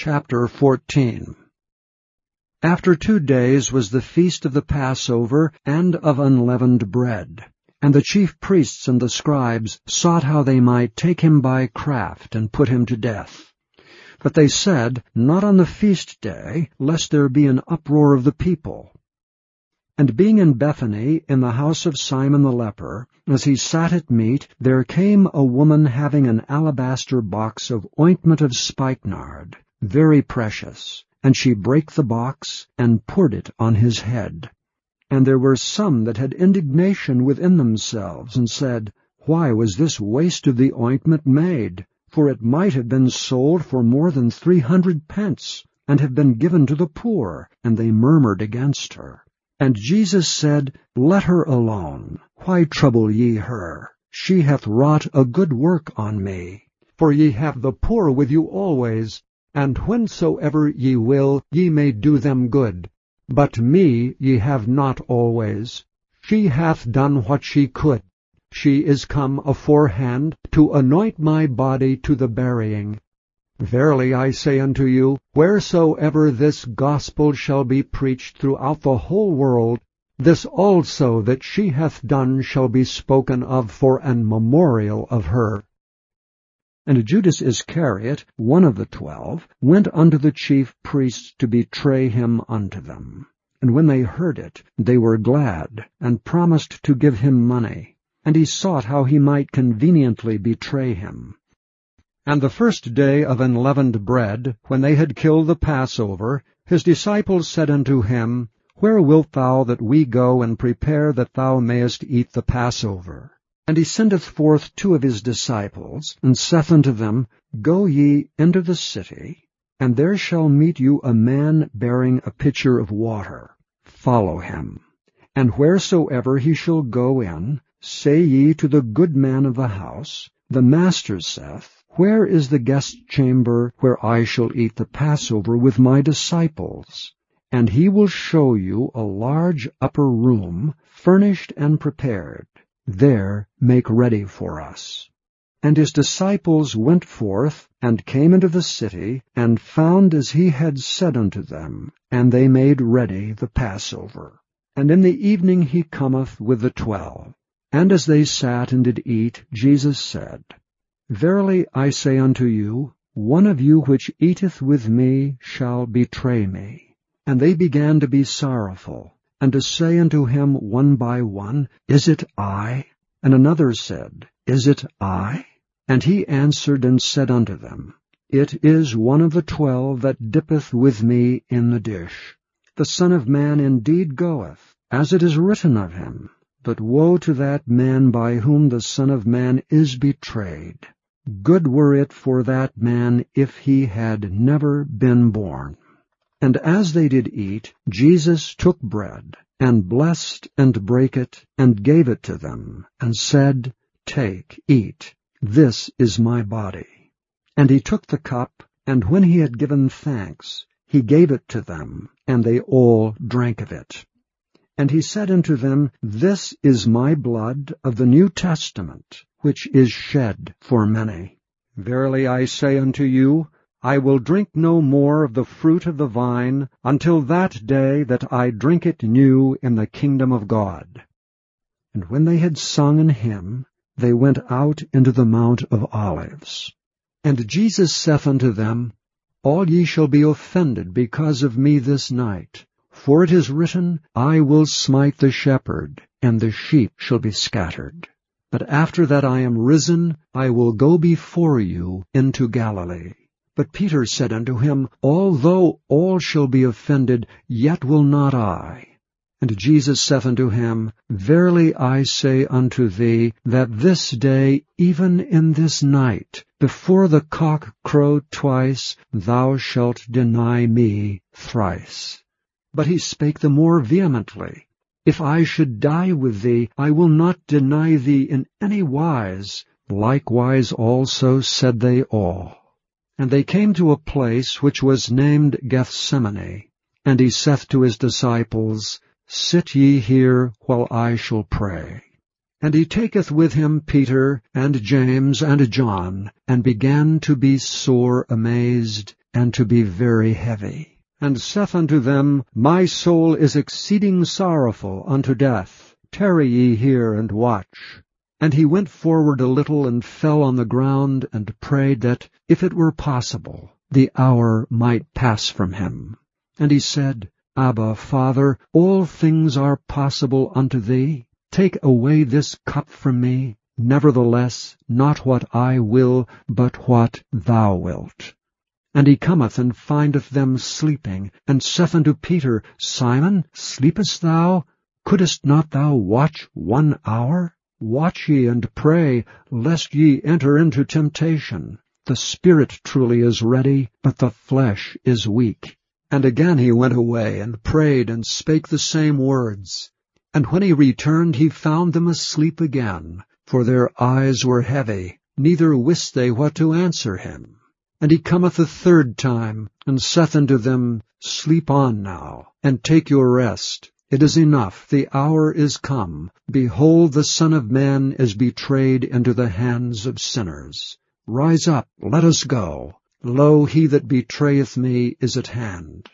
Chapter 14 After two days was the feast of the Passover and of unleavened bread. And the chief priests and the scribes sought how they might take him by craft and put him to death. But they said, Not on the feast day, lest there be an uproar of the people. And being in Bethany, in the house of Simon the leper, as he sat at meat, there came a woman having an alabaster box of ointment of spikenard, very precious, and she brake the box, and poured it on his head. And there were some that had indignation within themselves, and said, Why was this waste of the ointment made? For it might have been sold for more than three hundred pence, and have been given to the poor. And they murmured against her. And Jesus said, Let her alone. Why trouble ye her? She hath wrought a good work on me. For ye have the poor with you always, and whensoever ye will, ye may do them good. But me ye have not always. She hath done what she could. She is come aforehand to anoint my body to the burying. Verily I say unto you, wheresoever this gospel shall be preached throughout the whole world, this also that she hath done shall be spoken of for an memorial of her. And Judas Iscariot, one of the twelve, went unto the chief priests to betray him unto them. And when they heard it, they were glad, and promised to give him money. And he sought how he might conveniently betray him. And the first day of unleavened bread, when they had killed the Passover, his disciples said unto him, Where wilt thou that we go and prepare that thou mayest eat the Passover? And he sendeth forth two of his disciples, and saith unto them, Go ye into the city, and there shall meet you a man bearing a pitcher of water. Follow him. And wheresoever he shall go in, say ye to the good man of the house, The master saith, Where is the guest chamber where I shall eat the Passover with my disciples? And he will show you a large upper room, furnished and prepared there make ready for us. And his disciples went forth, and came into the city, and found as he had said unto them, and they made ready the Passover. And in the evening he cometh with the twelve. And as they sat and did eat, Jesus said, Verily I say unto you, one of you which eateth with me shall betray me. And they began to be sorrowful, and to say unto him one by one, Is it I? And another said, Is it I? And he answered and said unto them, It is one of the twelve that dippeth with me in the dish. The Son of Man indeed goeth, as it is written of him. But woe to that man by whom the Son of Man is betrayed. Good were it for that man if he had never been born. And as they did eat, Jesus took bread, and blessed and brake it, and gave it to them, and said, Take, eat, this is my body. And he took the cup, and when he had given thanks, he gave it to them, and they all drank of it. And he said unto them, This is my blood of the New Testament, which is shed for many. Verily I say unto you, I will drink no more of the fruit of the vine until that day that I drink it new in the kingdom of God. And when they had sung an hymn, they went out into the Mount of Olives. And Jesus saith unto them, All ye shall be offended because of me this night. For it is written, I will smite the shepherd, and the sheep shall be scattered. But after that I am risen, I will go before you into Galilee. But Peter said unto him, Although all shall be offended, yet will not I. And Jesus saith unto him, Verily I say unto thee, that this day, even in this night, before the cock crow twice, thou shalt deny me thrice. But he spake the more vehemently, If I should die with thee, I will not deny thee in any wise. Likewise also said they all. And they came to a place which was named Gethsemane. And he saith to his disciples, Sit ye here, while I shall pray. And he taketh with him Peter, and James, and John, and began to be sore amazed, and to be very heavy. And saith unto them, My soul is exceeding sorrowful unto death. Tarry ye here, and watch. And he went forward a little and fell on the ground and prayed that, if it were possible, the hour might pass from him. And he said, Abba, Father, all things are possible unto thee. Take away this cup from me. Nevertheless, not what I will, but what thou wilt. And he cometh and findeth them sleeping, and saith unto Peter, Simon, sleepest thou? Couldest not thou watch one hour? Watch ye and pray, lest ye enter into temptation. The spirit truly is ready, but the flesh is weak. And again he went away, and prayed, and spake the same words. And when he returned, he found them asleep again, for their eyes were heavy, neither wist they what to answer him. And he cometh a third time, and saith unto them, Sleep on now, and take your rest. It is enough, the hour is come. Behold, the Son of Man is betrayed into the hands of sinners. Rise up, let us go. Lo, he that betrayeth me is at hand.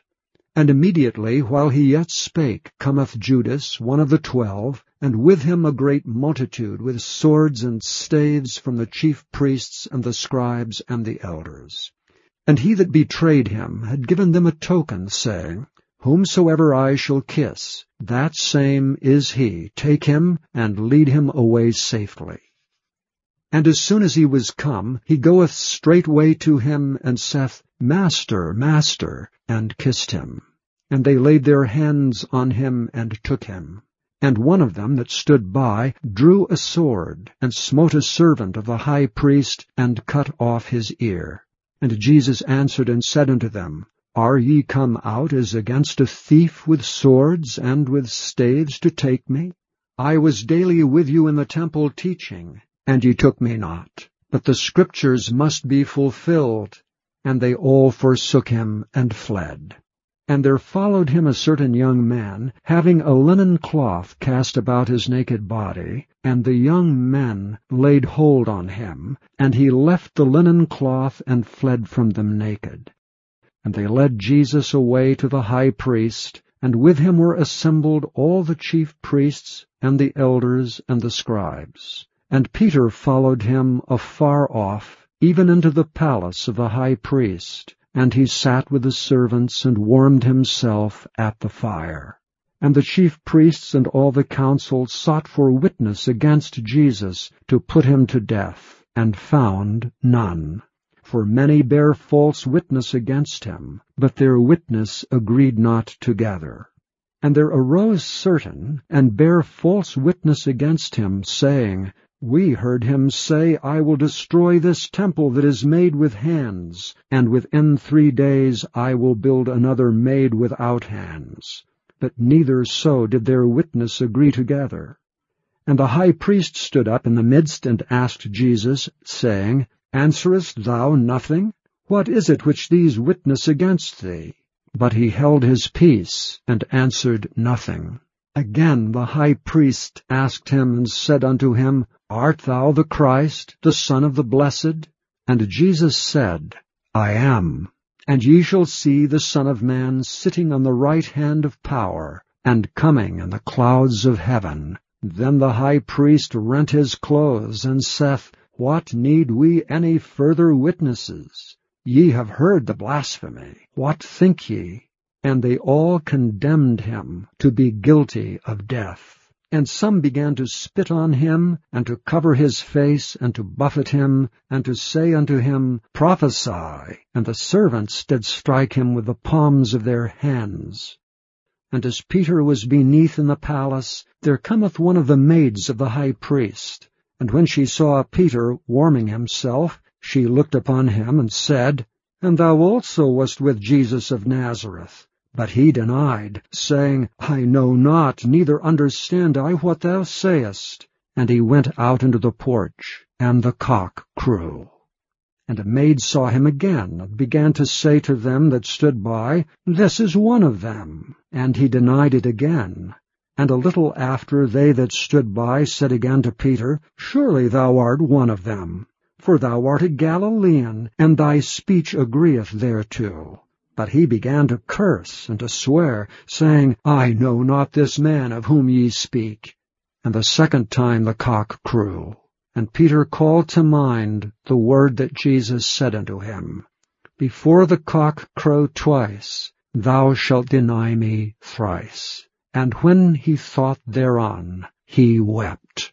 And immediately, while he yet spake, cometh Judas, one of the twelve, and with him a great multitude, with swords and staves from the chief priests and the scribes and the elders. And he that betrayed him had given them a token, saying, Whomsoever I shall kiss, that same is he. Take him, and lead him away safely. And as soon as he was come, he goeth straightway to him, and saith, Master, Master, and kissed him. And they laid their hands on him, and took him. And one of them that stood by drew a sword, and smote a servant of the high priest, and cut off his ear. And Jesus answered and said unto them, are ye come out as against a thief with swords and with staves to take me? I was daily with you in the temple teaching, and ye took me not. But the scriptures must be fulfilled. And they all forsook him and fled. And there followed him a certain young man, having a linen cloth cast about his naked body, and the young men laid hold on him, and he left the linen cloth and fled from them naked. And they led Jesus away to the high priest, and with him were assembled all the chief priests, and the elders, and the scribes. And Peter followed him afar off, even into the palace of the high priest, and he sat with the servants, and warmed himself at the fire. And the chief priests and all the council sought for witness against Jesus to put him to death, and found none for many bare false witness against him, but their witness agreed not together. And there arose certain, and bare false witness against him, saying, We heard him say, I will destroy this temple that is made with hands, and within three days I will build another made without hands. But neither so did their witness agree together. And the high priest stood up in the midst and asked Jesus, saying, Answerest thou nothing? What is it which these witness against thee? But he held his peace, and answered nothing. Again the high priest asked him, and said unto him, Art thou the Christ, the Son of the Blessed? And Jesus said, I am. And ye shall see the Son of Man sitting on the right hand of power, and coming in the clouds of heaven. Then the high priest rent his clothes, and saith, what need we any further witnesses? Ye have heard the blasphemy. What think ye? And they all condemned him to be guilty of death. And some began to spit on him, and to cover his face, and to buffet him, and to say unto him, Prophesy. And the servants did strike him with the palms of their hands. And as Peter was beneath in the palace, there cometh one of the maids of the high priest, and when she saw Peter warming himself, she looked upon him and said, And thou also wast with Jesus of Nazareth. But he denied, saying, I know not, neither understand I what thou sayest. And he went out into the porch, and the cock crew. And a maid saw him again, and began to say to them that stood by, This is one of them. And he denied it again. And a little after they that stood by said again to Peter, Surely thou art one of them, for thou art a Galilean, and thy speech agreeth thereto. But he began to curse and to swear, saying, I know not this man of whom ye speak. And the second time the cock crew. And Peter called to mind the word that Jesus said unto him, Before the cock crow twice, thou shalt deny me thrice and when he thought thereon, he wept.